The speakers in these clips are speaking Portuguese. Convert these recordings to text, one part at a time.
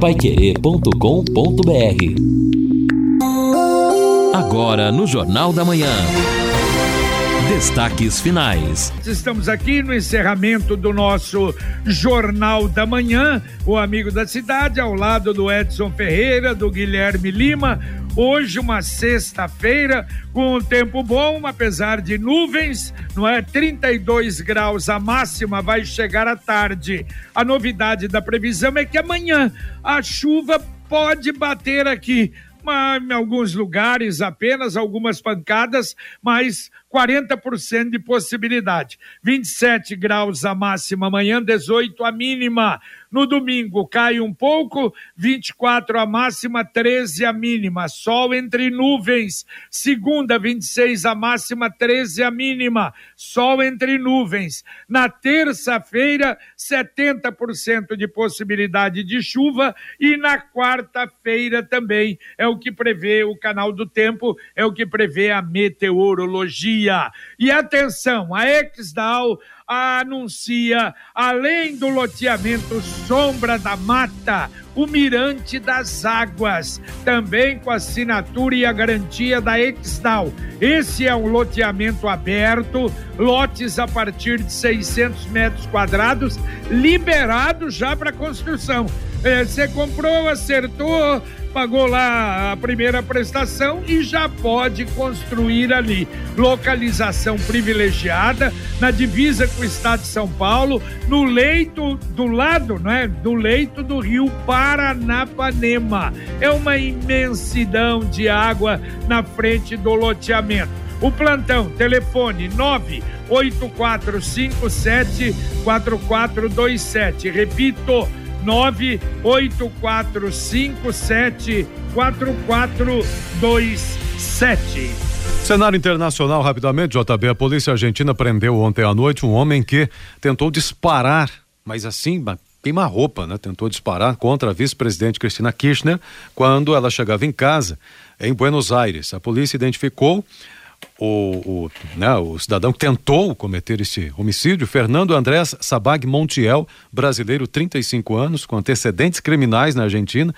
Paiquerê.com.br Agora no Jornal da Manhã. Destaques finais. Estamos aqui no encerramento do nosso Jornal da Manhã, o amigo da cidade, ao lado do Edson Ferreira, do Guilherme Lima. Hoje, uma sexta-feira, com um tempo bom, apesar de nuvens, não é? 32 graus a máxima, vai chegar à tarde. A novidade da previsão é que amanhã a chuva pode bater aqui em alguns lugares apenas algumas pancadas, mas 40% de possibilidade. 27 graus a máxima amanhã, 18 a mínima. No domingo cai um pouco, 24 a máxima, 13 a mínima. Sol entre nuvens. Segunda, 26 a máxima, 13 a mínima. Sol entre nuvens. Na terça-feira, 70% de possibilidade de chuva e na quarta-feira também. É o que prevê o canal do tempo, é o que prevê a meteorologia. E atenção, a Exdal anuncia, além do loteamento Sombra da Mata, o Mirante das Águas, também com assinatura e a garantia da Exdal. Esse é um loteamento aberto, lotes a partir de 600 metros quadrados, liberado já para construção. É, você comprou, acertou, pagou lá a primeira prestação e já pode construir ali. Localização privilegiada na divisa com o estado de São Paulo, no leito do lado, não é? Do leito do rio Paranapanema. É uma imensidão de água na frente do loteamento. O plantão, telefone 98457 4427. Repito, 984574427. Cenário internacional, rapidamente, JB. A polícia argentina prendeu ontem à noite um homem que tentou disparar, mas assim, queima-roupa, né? Tentou disparar contra a vice-presidente Cristina Kirchner quando ela chegava em casa, em Buenos Aires. A polícia identificou o, o, né, o cidadão que tentou cometer esse homicídio, Fernando Andrés Sabag Montiel, brasileiro, 35 anos, com antecedentes criminais na Argentina.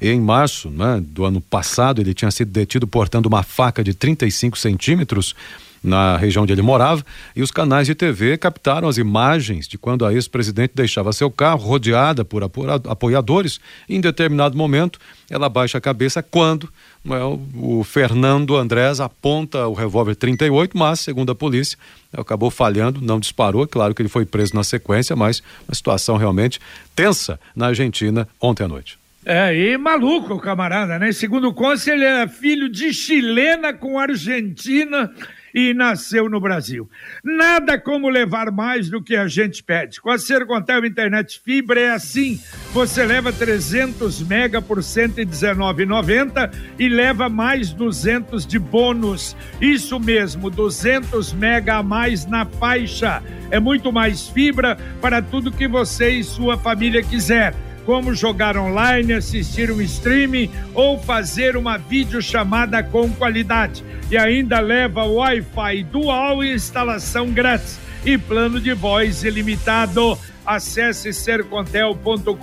E em março né, do ano passado, ele tinha sido detido portando uma faca de 35 centímetros na região onde ele morava, e os canais de TV captaram as imagens de quando a ex-presidente deixava seu carro rodeada por apoiadores. Em determinado momento, ela baixa a cabeça quando é, o Fernando Andrés aponta o revólver 38, mas, segundo a polícia, acabou falhando, não disparou. Claro que ele foi preso na sequência, mas uma situação realmente tensa na Argentina ontem à noite. É, e maluco o camarada, né? Segundo o cônsul, ele é filho de chilena com argentina e nasceu no Brasil. Nada como levar mais do que a gente pede. Com a Sercontel Internet Fibra é assim. Você leva 300 mega por R$ 119,90 e leva mais 200 de bônus. Isso mesmo, 200 mega a mais na faixa. É muito mais fibra para tudo que você e sua família quiser como jogar online, assistir um streaming ou fazer uma videochamada com qualidade. E ainda leva Wi-Fi dual e instalação grátis e plano de voz ilimitado. Acesse sercontel.com.br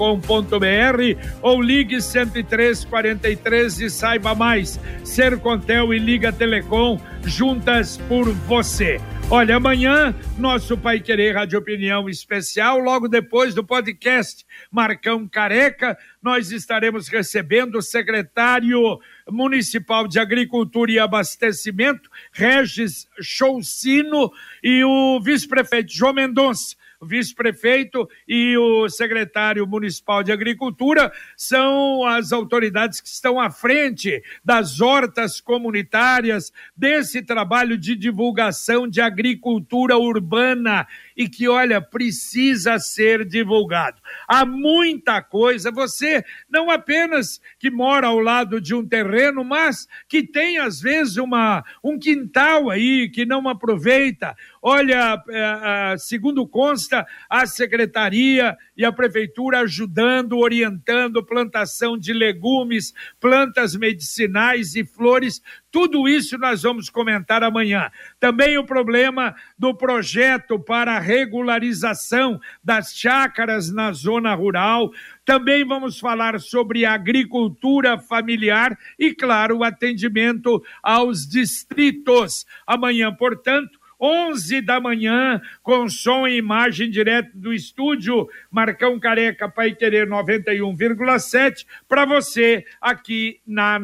ou ligue 10343 e saiba mais. Sercontel e Liga Telecom juntas por você. Olha, amanhã, nosso Pai Querer Rádio Opinião Especial, logo depois do podcast Marcão Careca, nós estaremos recebendo o secretário municipal de Agricultura e Abastecimento, Regis Choucino, e o vice-prefeito João Mendonça vice-prefeito e o secretário municipal de Agricultura são as autoridades que estão à frente das hortas comunitárias, desse trabalho de divulgação de agricultura urbana e que, olha, precisa ser divulgado. Há muita coisa, você não apenas que mora ao lado de um terreno, mas que tem, às vezes, uma, um quintal aí que não aproveita. Olha, é, segundo consta, a secretaria e a prefeitura ajudando, orientando plantação de legumes, plantas medicinais e flores, Tudo isso nós vamos comentar amanhã. Também o problema do projeto para regularização das chácaras na zona rural. Também vamos falar sobre agricultura familiar e, claro, o atendimento aos distritos. Amanhã, portanto, 11 da manhã, com som e imagem direto do estúdio Marcão Careca Pai Querer 91,7 para você aqui na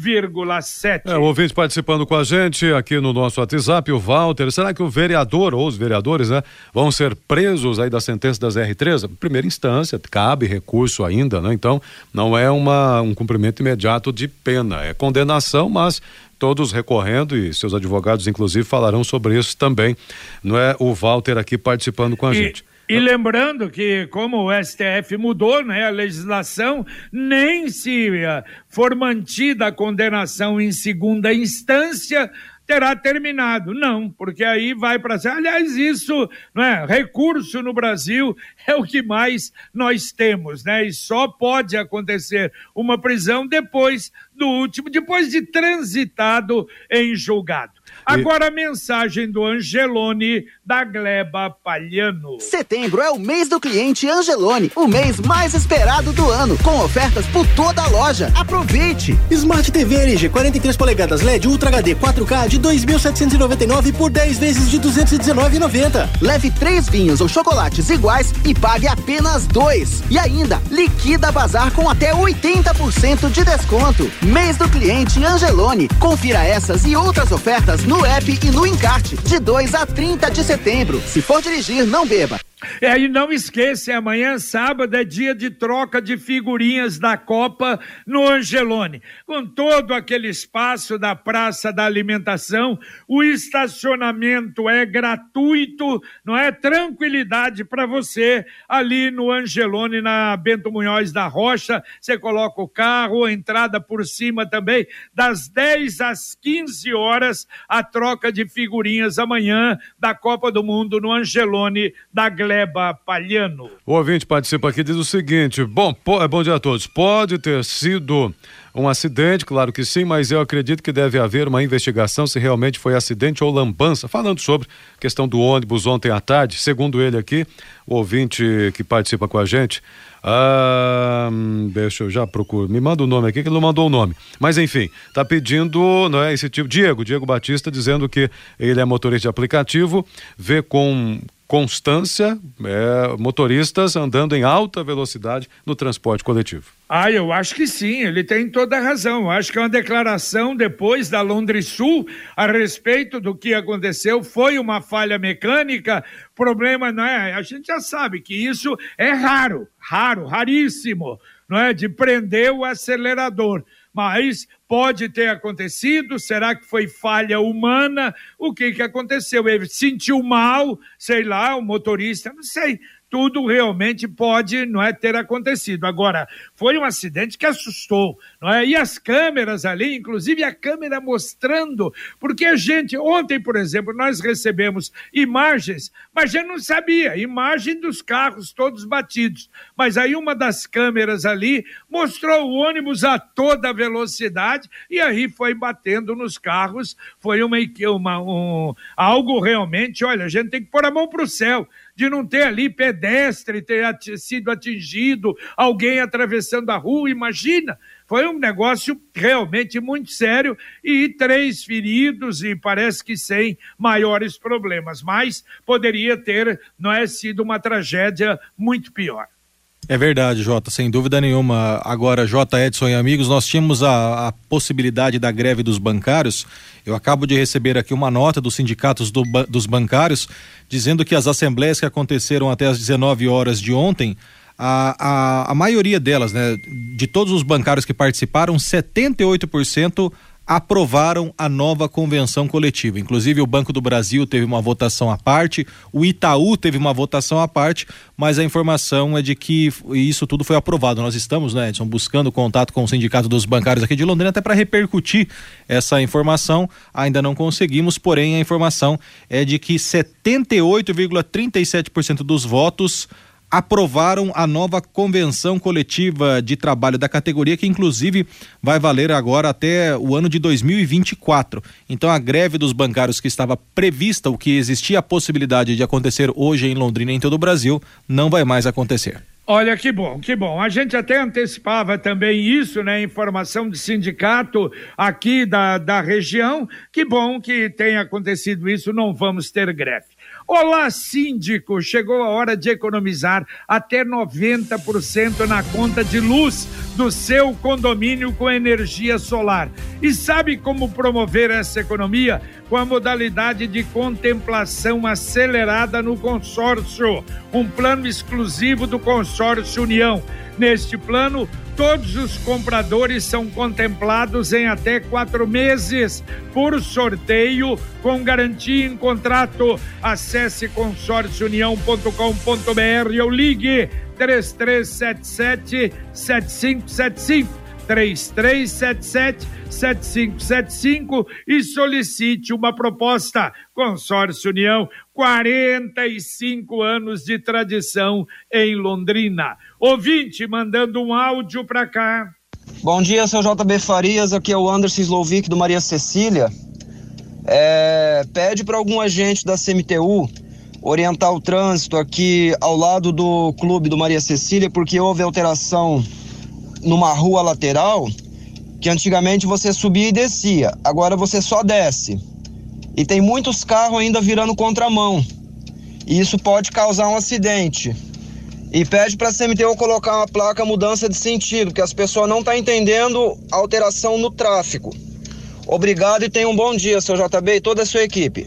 91,7. É, o ouvinte participando com a gente aqui no nosso WhatsApp, o Walter. Será que o vereador ou os vereadores, né, vão ser presos aí da sentença das R3? Primeira instância, cabe recurso ainda, né? Então, não é uma, um cumprimento imediato de pena, é condenação, mas todos recorrendo e seus advogados, inclusive, falarão sobre isso também. Não é o Walter aqui participando com a e, gente. E lembrando que, como o STF mudou né, a legislação, nem se uh, for mantida a condenação em segunda instância, terá terminado. Não, porque aí vai para. Aliás, isso, não é? Recurso no Brasil é o que mais nós temos, né? E só pode acontecer uma prisão depois do último, depois de transitado em julgado. Agora a mensagem do Angelone da Gleba Palhano. Setembro é o mês do cliente Angelone, o mês mais esperado do ano, com ofertas por toda a loja. Aproveite! Smart TV LG 43 polegadas LED Ultra HD 4K de 2.799 por 10 vezes de 219,90. Leve três vinhos ou chocolates iguais e pague apenas dois. E ainda, liquida bazar com até 80% de desconto. Mês do cliente Angelone. Confira essas e outras ofertas no app e no encarte, de 2 a 30 de setembro. Se for dirigir, não beba. É, e não esqueça, amanhã, sábado, é dia de troca de figurinhas da Copa no Angelone. Com todo aquele espaço da Praça da Alimentação, o estacionamento é gratuito, não é? Tranquilidade para você ali no Angelone, na Bento Munhoz da Rocha. Você coloca o carro, a entrada por cima também, das 10 às 15 horas, a troca de figurinhas amanhã da Copa do Mundo no Angelone da Gleba Gleba Palhano. O ouvinte participa aqui diz o seguinte: bom, é bom dia a todos. Pode ter sido um acidente, claro que sim, mas eu acredito que deve haver uma investigação se realmente foi acidente ou lambança. Falando sobre a questão do ônibus ontem à tarde, segundo ele aqui, o ouvinte que participa com a gente. Ah, deixa eu já procurar. Me manda o um nome aqui que ele não mandou o nome. Mas enfim, tá pedindo, não é esse tipo Diego, Diego Batista dizendo que ele é motorista de aplicativo, vê com constância é, motoristas andando em alta velocidade no transporte coletivo. Ah, eu acho que sim, ele tem toda a razão. Acho que é uma declaração depois da Londres Sul a respeito do que aconteceu foi uma falha mecânica. Problema não é, a gente já sabe que isso é raro, raro, raríssimo, não é de prender o acelerador mas pode ter acontecido. Será que foi falha humana? O que, que aconteceu? Ele sentiu mal, sei lá, o motorista, não sei tudo realmente pode não é ter acontecido. Agora, foi um acidente que assustou, não é? E as câmeras ali, inclusive a câmera mostrando, porque a gente, ontem, por exemplo, nós recebemos imagens, mas gente não sabia, imagem dos carros todos batidos. Mas aí uma das câmeras ali mostrou o ônibus a toda velocidade e aí foi batendo nos carros, foi uma, uma um, algo realmente, olha, a gente tem que pôr a mão para o céu de não ter ali pedestre ter sido atingido, alguém atravessando a rua, imagina. Foi um negócio realmente muito sério e três feridos e parece que sem maiores problemas, mas poderia ter não é sido uma tragédia muito pior. É verdade, Jota, sem dúvida nenhuma. Agora, Jota, Edson e amigos, nós tínhamos a, a, possibilidade da greve dos bancários. Eu acabo de receber aqui uma nota dos sindicatos do, dos bancários dizendo que as assembleias que aconteceram até as 19 horas de ontem, a, a, a maioria delas, né, de todos os bancários que participaram, 78% aprovaram a nova convenção coletiva. Inclusive, o Banco do Brasil teve uma votação à parte, o Itaú teve uma votação à parte, mas a informação é de que isso tudo foi aprovado. Nós estamos, né, Edson, buscando contato com o Sindicato dos Bancários aqui de Londrina até para repercutir essa informação. Ainda não conseguimos, porém, a informação é de que 78,37% dos votos aprovaram a nova convenção coletiva de trabalho da categoria, que inclusive vai valer agora até o ano de 2024. Então a greve dos bancários que estava prevista, o que existia a possibilidade de acontecer hoje em Londrina e em todo o Brasil, não vai mais acontecer. Olha que bom, que bom. A gente até antecipava também isso, né? Informação de sindicato aqui da, da região. Que bom que tenha acontecido isso, não vamos ter greve. Olá, síndico! Chegou a hora de economizar até 90% na conta de luz do seu condomínio com energia solar. E sabe como promover essa economia? Com a modalidade de contemplação acelerada no consórcio, um plano exclusivo do consórcio União. Neste plano, todos os compradores são contemplados em até quatro meses por sorteio com garantia em contrato. Acesse consórciounião.com.br ou ligue 3377 7575 3377 7575 e solicite uma proposta. Consórcio União, 45 anos de tradição em Londrina. Ouvinte mandando um áudio para cá. Bom dia, seu JB Farias. Aqui é o Anderson Slovic do Maria Cecília. É, pede para algum agente da CMTU orientar o trânsito aqui ao lado do clube do Maria Cecília, porque houve alteração numa rua lateral que antigamente você subia e descia, agora você só desce. E tem muitos carros ainda virando contramão. E isso pode causar um acidente. E pede para a CMTU colocar uma placa mudança de sentido, porque as pessoas não estão tá entendendo a alteração no tráfego. Obrigado e tenha um bom dia, seu JB e toda a sua equipe.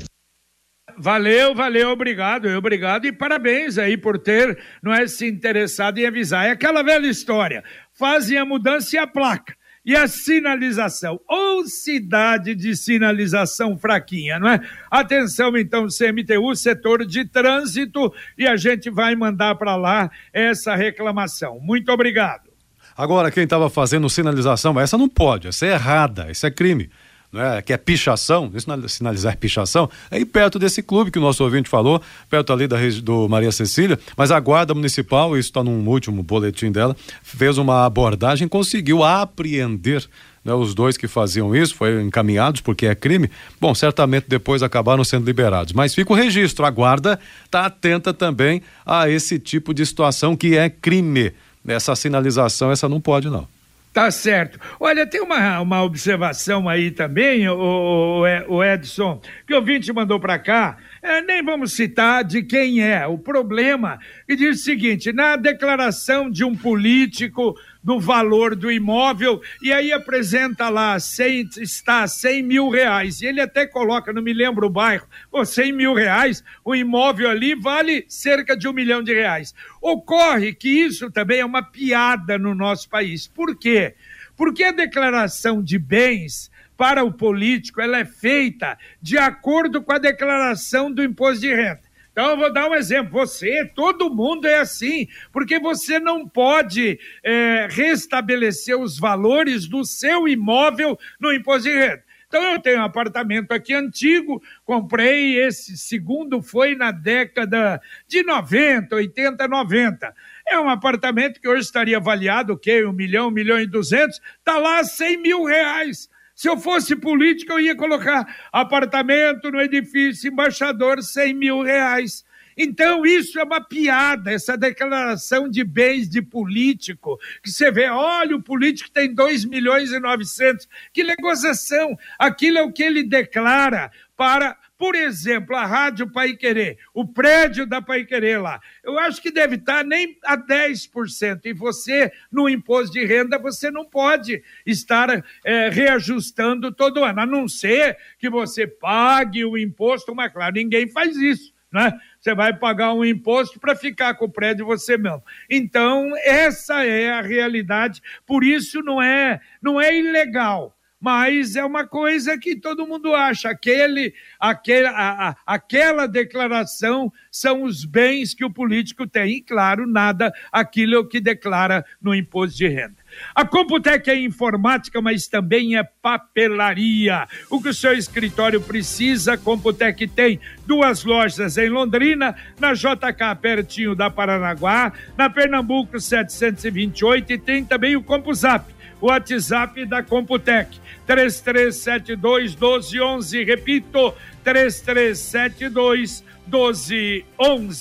Valeu, valeu, obrigado, obrigado e parabéns aí por ter, não é, se interessado em avisar. É aquela velha história, fazem a mudança e a placa. E a sinalização, ou cidade de sinalização fraquinha, não é? Atenção então, CMTU, setor de trânsito, e a gente vai mandar para lá essa reclamação. Muito obrigado. Agora, quem estava fazendo sinalização, essa não pode, essa é errada, isso é crime né, que é pichação, sinalizar pichação, é aí perto desse clube que o nosso ouvinte falou, perto ali da do Maria Cecília, mas a Guarda Municipal, isso está num último boletim dela, fez uma abordagem, conseguiu apreender né, os dois que faziam isso, foram encaminhados porque é crime, bom, certamente depois acabaram sendo liberados. Mas fica o registro, a guarda está atenta também a esse tipo de situação que é crime. Essa sinalização, essa não pode não. Tá certo. Olha, tem uma, uma observação aí também, o, o Edson, que o ouvinte mandou para cá. É, nem vamos citar de quem é. O problema e diz o seguinte: na declaração de um político do valor do imóvel e aí apresenta lá 100, está 100 mil reais. E ele até coloca, não me lembro o bairro, oh, 100 mil reais, o imóvel ali vale cerca de um milhão de reais. Ocorre que isso também é uma piada no nosso país. Por quê? Porque a declaração de bens para o político ela é feita de acordo com a declaração do imposto de renda. Então, eu vou dar um exemplo. Você, todo mundo é assim, porque você não pode é, restabelecer os valores do seu imóvel no imposto de renda. Então, eu tenho um apartamento aqui antigo, comprei esse segundo, foi na década de 90, 80, 90. É um apartamento que hoje estaria avaliado, o quê? Um milhão, um milhão e duzentos, está lá 100 mil reais. Se eu fosse político, eu ia colocar apartamento no edifício embaixador, 100 mil reais. Então, isso é uma piada, essa declaração de bens de político, que você vê, olha, o político tem 2 milhões e 900. Que negociação! Aquilo é o que ele declara para por exemplo, a Rádio Pai Querer, o prédio da Pai Querer lá, eu acho que deve estar nem a 10%. E você, no imposto de renda, você não pode estar é, reajustando todo ano, a não ser que você pague o imposto, mas claro, ninguém faz isso, né? Você vai pagar um imposto para ficar com o prédio você mesmo. Então, essa é a realidade, por isso não é, não é ilegal mas é uma coisa que todo mundo acha. Aquele, aquele, a, a, aquela declaração são os bens que o político tem. E, claro, nada aquilo que declara no imposto de renda. A Computec é informática, mas também é papelaria. O que o seu escritório precisa, a Computec tem duas lojas em Londrina, na JK pertinho da Paranaguá, na Pernambuco 728 e tem também o CompuZap, o WhatsApp da Computec. 3372 1211, repito, 3372 1211.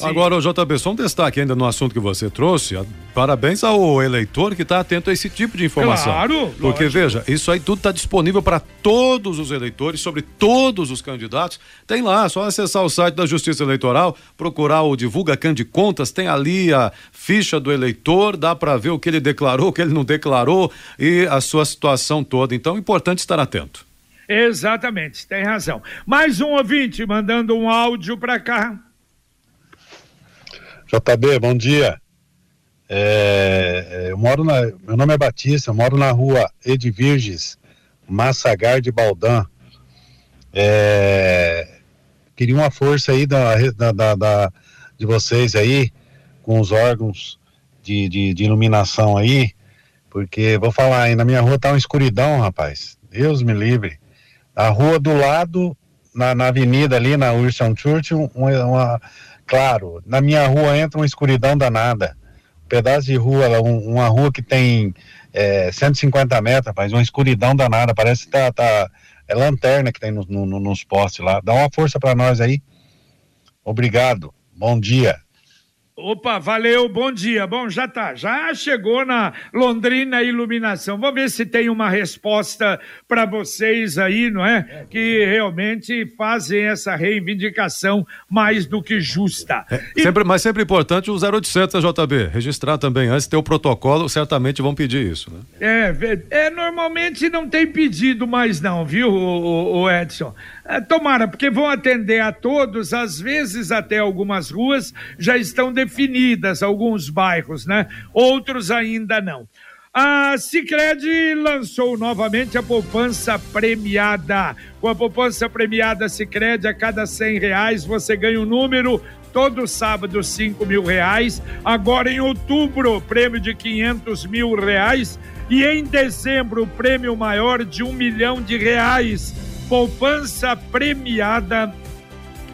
Agora, o JB, só um destaque ainda no assunto que você trouxe. Parabéns ao eleitor que está atento a esse tipo de informação. Claro, Porque, lógico. veja, isso aí tudo está disponível para todos os eleitores, sobre todos os candidatos. Tem lá, só acessar o site da Justiça Eleitoral, procurar o Divulga Can de Contas, tem ali a ficha do eleitor, dá para ver o que ele declarou, o que ele não declarou e a sua situação toda. Então, é importante estar atento. Exatamente, tem razão. Mais um ouvinte mandando um áudio para cá. JB, bom dia. É, eu moro na. Meu nome é Batista, eu moro na rua Edvirges, Massagar de Baldan. É, queria uma força aí da, da, da- da- de vocês aí, com os órgãos de, de, de iluminação aí, porque vou falar aí, na minha rua tá uma escuridão, rapaz. Deus me livre. A rua do lado, na, na avenida ali, na Wilson Church, um- uma, uma- claro, na minha rua entra uma escuridão danada. Um pedaço de rua, um- uma rua que tem é, 150 metros, rapaz, uma escuridão danada, parece que tá, tá- é lanterna que tem no- no- nos postes lá. Dá uma força para nós aí. Obrigado. Bom dia. Opa, valeu, bom dia. Bom, já tá, já chegou na Londrina Iluminação. Vamos ver se tem uma resposta para vocês aí, não é? Que realmente fazem essa reivindicação mais do que justa. E- Sempre, mas sempre importante o 0800 JB. Registrar também antes, ter o protocolo, certamente vão pedir isso, né? É, é, normalmente não tem pedido mais não, viu, o, o- o Edson? É, tomara, porque vão atender a todos, às vezes até algumas ruas já estão definidas, alguns bairros, né? Outros ainda não. A Sicredi lançou novamente a poupança premiada. Com a poupança premiada Sicredi, a cada cem reais você ganha um número todo sábado 5 mil reais. Agora em outubro, prêmio de 500 mil reais. E em dezembro, prêmio maior de um milhão de reais. Poupança premiada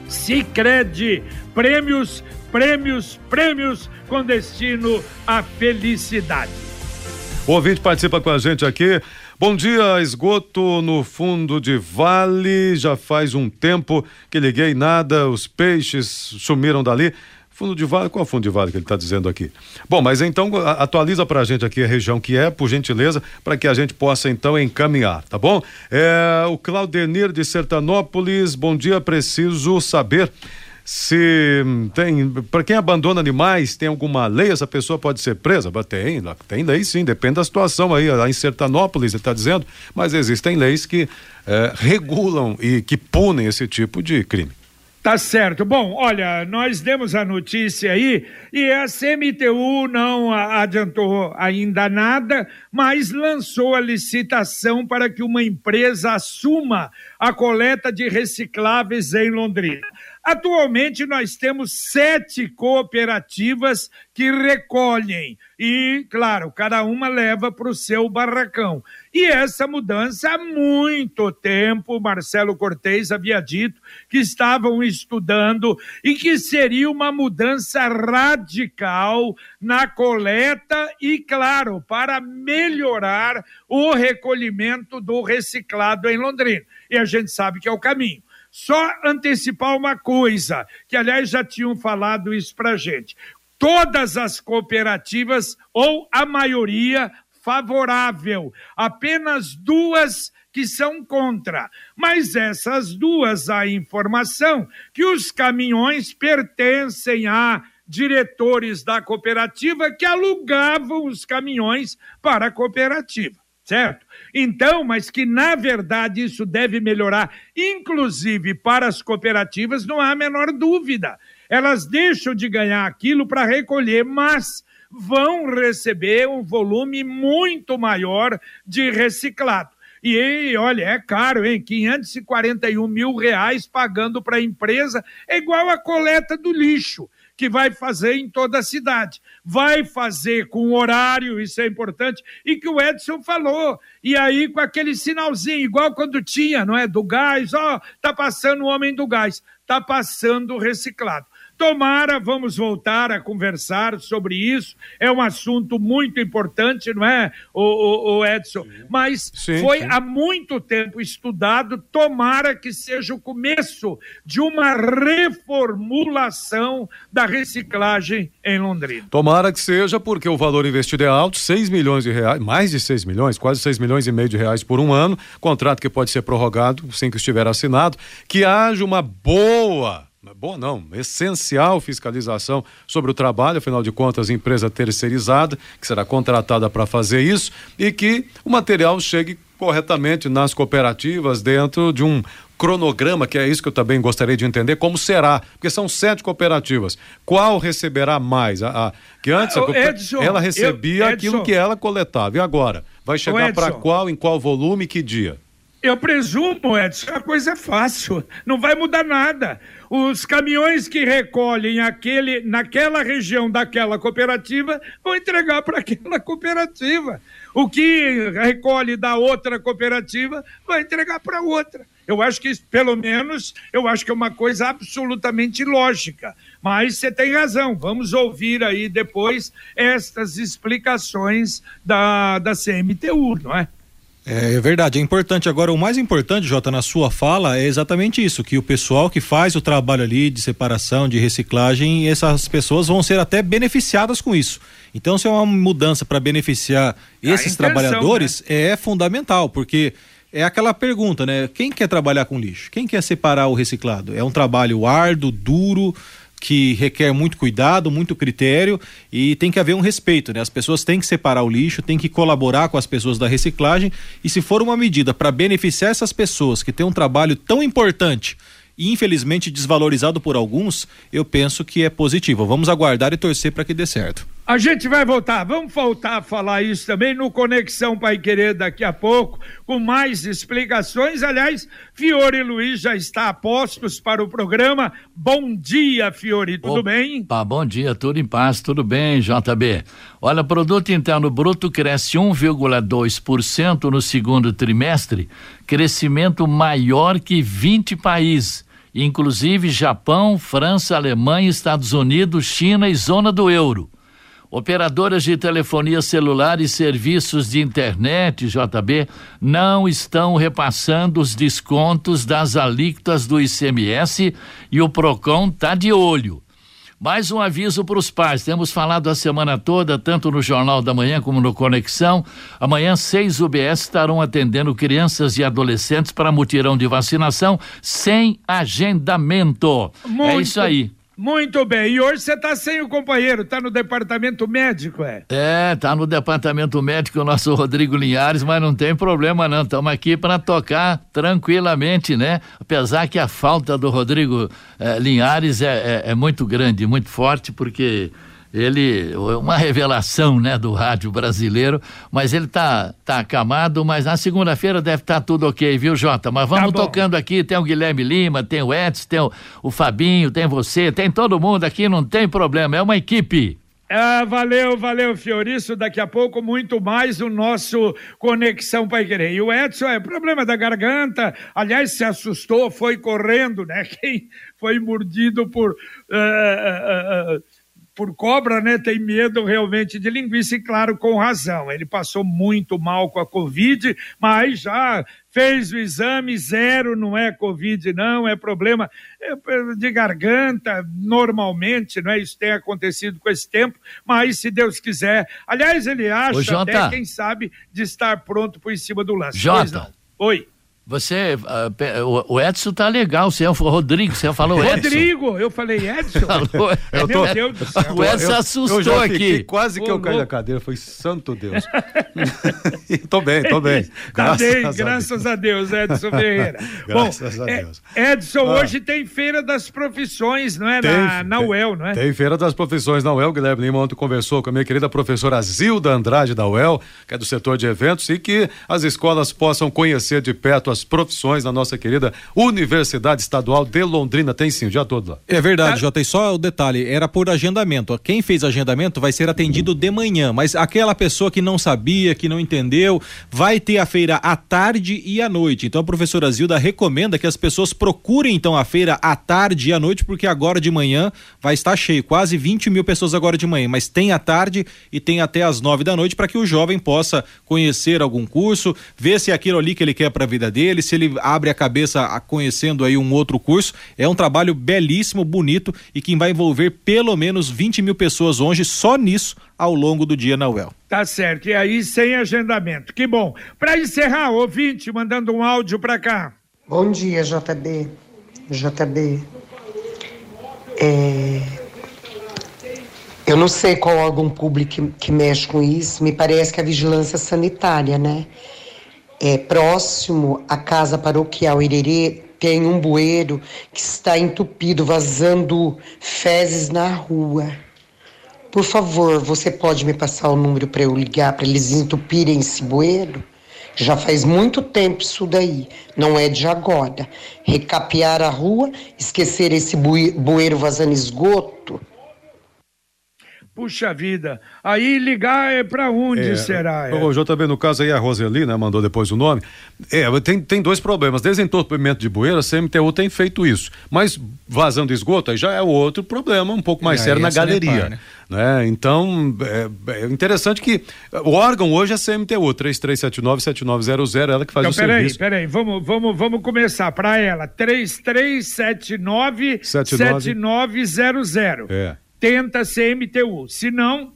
Sicredi. Prêmios, prêmios, prêmios com destino à felicidade. O ouvinte participa com a gente aqui. Bom dia, esgoto no fundo de vale. Já faz um tempo que liguei nada, os peixes sumiram dali. Fundo de vale, qual fundo de vale que ele está dizendo aqui? Bom, mas então atualiza para a gente aqui a região que é, por gentileza, para que a gente possa então encaminhar, tá bom? É, o Claudenir de Sertanópolis, bom dia, preciso saber se tem, para quem abandona animais, tem alguma lei, essa pessoa pode ser presa? Tem, tem lei sim, depende da situação aí, lá em Sertanópolis ele está dizendo, mas existem leis que eh, regulam e que punem esse tipo de crime. Tá certo. Bom, olha, nós demos a notícia aí e a CMTU não adiantou ainda nada, mas lançou a licitação para que uma empresa assuma a coleta de recicláveis em Londrina. Atualmente nós temos sete cooperativas que recolhem e, claro, cada uma leva para o seu barracão. E essa mudança há muito tempo, Marcelo Cortez havia dito que estavam estudando e que seria uma mudança radical na coleta e, claro, para melhorar o recolhimento do reciclado em Londrina. E a gente sabe que é o caminho. Só antecipar uma coisa, que aliás já tinham falado isso pra gente. Todas as cooperativas, ou a maioria, favorável. Apenas duas que são contra. Mas essas duas, a informação que os caminhões pertencem a diretores da cooperativa que alugavam os caminhões para a cooperativa certo? Então, mas que na verdade isso deve melhorar, inclusive para as cooperativas, não há a menor dúvida. Elas deixam de ganhar aquilo para recolher, mas vão receber um volume muito maior de reciclado. E olha, é caro, hein? 541 mil reais pagando para a empresa é igual a coleta do lixo que vai fazer em toda a cidade. Vai fazer com horário, isso é importante, e que o Edson falou. E aí com aquele sinalzinho, igual quando tinha, não é? Do gás, ó, tá passando o homem do gás, tá passando reciclado. Tomara, vamos voltar a conversar sobre isso. É um assunto muito importante, não é, o, o, o Edson? Sim. Mas sim, foi sim. há muito tempo estudado. Tomara que seja o começo de uma reformulação da reciclagem em Londrina. Tomara que seja, porque o valor investido é alto, 6 milhões de reais, mais de 6 milhões, quase 6 milhões e meio de reais por um ano. Contrato que pode ser prorrogado sem que estiver assinado. Que haja uma boa boa não, essencial fiscalização sobre o trabalho, afinal de contas, empresa terceirizada, que será contratada para fazer isso, e que o material chegue corretamente nas cooperativas dentro de um cronograma, que é isso que eu também gostaria de entender, como será, porque são sete cooperativas. Qual receberá mais? A, a que antes a, ah, Edson, ela recebia eu, aquilo que ela coletava, e agora? Vai chegar para qual, em qual volume, que dia? Eu presumo, Edson, a coisa é fácil, não vai mudar nada. Os caminhões que recolhem aquele, naquela região daquela cooperativa vão entregar para aquela cooperativa. O que recolhe da outra cooperativa vai entregar para outra. Eu acho que, pelo menos, eu acho que é uma coisa absolutamente lógica. Mas você tem razão, vamos ouvir aí depois estas explicações da, da CMTU, não é? É, é verdade, é importante. Agora, o mais importante, Jota, na sua fala, é exatamente isso: que o pessoal que faz o trabalho ali de separação, de reciclagem, essas pessoas vão ser até beneficiadas com isso. Então, se é uma mudança para beneficiar esses intenção, trabalhadores, né? é fundamental, porque é aquela pergunta, né? Quem quer trabalhar com lixo? Quem quer separar o reciclado? É um trabalho árduo, duro, que requer muito cuidado, muito critério e tem que haver um respeito, né? As pessoas têm que separar o lixo, têm que colaborar com as pessoas da reciclagem e se for uma medida para beneficiar essas pessoas que têm um trabalho tão importante e infelizmente desvalorizado por alguns, eu penso que é positivo. Vamos aguardar e torcer para que dê certo. A gente vai voltar, vamos voltar a falar isso também no Conexão Pai Querer daqui a pouco, com mais explicações. Aliás, Fiore Luiz já está a postos para o programa. Bom dia, Fiore, tudo Opa, bem? Bom dia, tudo em paz, tudo bem, JB. Olha, produto interno bruto cresce 1,2% no segundo trimestre, crescimento maior que 20 países inclusive Japão, França, Alemanha, Estados Unidos, China e zona do euro. Operadoras de telefonia celular e serviços de internet, JB, não estão repassando os descontos das alíquotas do ICMS e o PROCON está de olho. Mais um aviso para os pais. Temos falado a semana toda, tanto no Jornal da Manhã como no Conexão. Amanhã, seis UBS estarão atendendo crianças e adolescentes para mutirão de vacinação sem agendamento. Muito é isso aí. Muito bem. E hoje você está sem o companheiro, está no departamento médico, é? É, está no departamento médico o nosso Rodrigo Linhares, mas não tem problema não. Estamos aqui para tocar tranquilamente, né? Apesar que a falta do Rodrigo eh, Linhares é, é, é muito grande, muito forte, porque ele uma revelação né do rádio brasileiro mas ele tá tá acamado mas na segunda-feira deve estar tá tudo ok viu Jota mas vamos tá tocando aqui tem o Guilherme Lima tem o Edson tem o, o Fabinho tem você tem todo mundo aqui não tem problema é uma equipe ah, valeu, valeu, Fioriço. Daqui a pouco, muito mais o nosso Conexão Pai Querer. E o Edson é problema da garganta. Aliás, se assustou, foi correndo, né? Quem foi mordido por. Uh, uh, uh, por cobra, né, tem medo realmente de linguiça e claro, com razão. Ele passou muito mal com a Covid, mas já fez o exame zero, não é Covid não, é problema é, de garganta, normalmente, não é? Isso tem acontecido com esse tempo, mas se Deus quiser. Aliás, ele acha Ô, até, quem sabe, de estar pronto por em cima do lance. Jota. Oi. Você, uh, o Edson tá legal, você é o Rodrigo, você falou Edson. Rodrigo, eu falei Edson. Falou- Eu tô- Meu Deus do céu. O Edson eu, assustou eu já aqui. Quase que eu caí da cadeira. Foi santo Deus. tô bem, tô bem. Tá bem, a graças a Deus, Edson Ferreira. Graças Bom, a é, Deus. Edson, Ah. hoje tem Feira das Profissões, não é? Tem, na, na tem- UEL, não é? Tem Feira das Profissões na UEL. Guilherme Lima ontem conversou com a minha querida professora Zilda Andrade da UEL, que é do setor de eventos, e que as escolas possam conhecer de perto as profissões na nossa querida Universidade Estadual de Londrina. Tem sim, o dia todo lá. É verdade, Jota. E só o detalhe, era por agendamento. Quem fez agendamento vai ser atendido de manhã, mas aquela pessoa que não sabia, que não entendeu, vai ter a feira à tarde e à noite. Então a professora Zilda recomenda que as pessoas procurem então a feira à tarde e à noite, porque agora de manhã vai estar cheio, quase 20 mil pessoas agora de manhã, mas tem à tarde e tem até às nove da noite para que o jovem possa conhecer algum curso, ver se é aquilo ali que ele quer para a vida dele, se ele abre a cabeça a- conhecendo aí um outro curso. É um trabalho belíssimo, bonito e que vai envolver pelo menos 20 mil pessoas hoje só nisso ao longo do dia na UEL. Tá certo, e aí sem agendamento. Que bom. Para encerrar, ouvinte, mandando um áudio para cá. Bom dia, JB. JB. É, Eu não sei qual órgão público que, que mexe com isso, me parece que é a vigilância sanitária, né? É, próximo à casa paroquial Irerê tem um bueiro que está entupido, vazando fezes na rua. Por favor, você pode me passar o número para eu ligar para eles entupirem esse bueiro? Já faz muito tempo isso daí, não é de agora. Recapear a rua, esquecer esse bueiro vazando esgoto. Puxa vida. Aí ligar é para onde É, será? É? O JB, no caso aí, a Roseli, né, mandou depois o nome. É, tem, tem dois problemas. Desentupimento de bueira, a CMTU tem feito isso. Mas vazando esgoto, aí já é outro problema, um pouco mais sério é na Sanepar, galeria. né? Né? Então, é, é interessante que o órgão hoje é a CMTU, 3379-7900, ela que faz Então, o peraí, serviço. peraí, vamos, vamos, vamos começar para ela. 3379-7900. É. Tenta CMTU. Se não,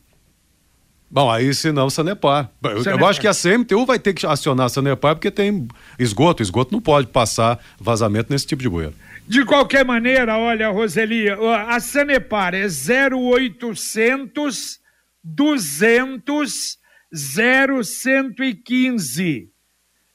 Bom, aí se não, Sanepar. Eu- Eu Sanepar. acho que a CMTU vai ter que acionar a Sanepar porque tem esgoto. Esgoto não pode passar vazamento nesse tipo de bueiro. de qualquer maneira, olha, Roseli, a Sanepar é 0800 200 0115.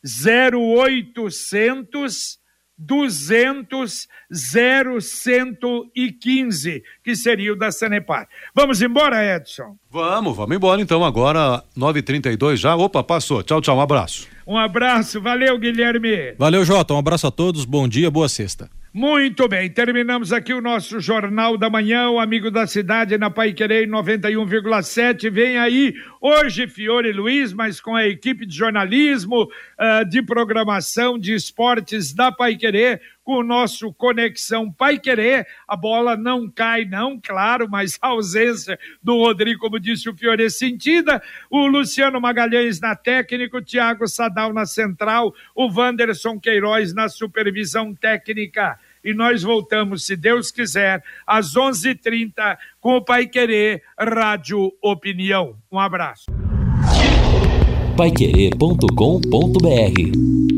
0800 200 0115, que seria o da Sanepar. Vamos embora, Edson? Vamos, vamos embora então. Agora, 9h32 já. Opa, passou. Tchau, tchau. Um abraço. Um abraço, valeu, Guilherme. Valeu, Jota. Um abraço a todos, bom dia, boa sexta. Muito bem, terminamos aqui o nosso Jornal da Manhã, o Amigo da Cidade na Pai Querer 91,7. Vem aí hoje Fiore Luiz, mas com a equipe de jornalismo, ah, de programação, de esportes da Pai Querer, com o nosso Conexão Pai Querer. A bola não cai, não, claro, mas a ausência do Rodrigo, como disse o Fiore, é sentida. O Luciano Magalhães na técnica, o Thiago Sadal na central, o Wanderson Queiroz na supervisão técnica e nós voltamos, se Deus quiser, às 11h30 com o Pai Querer Rádio Opinião. Um abraço. Paiquerê.com.br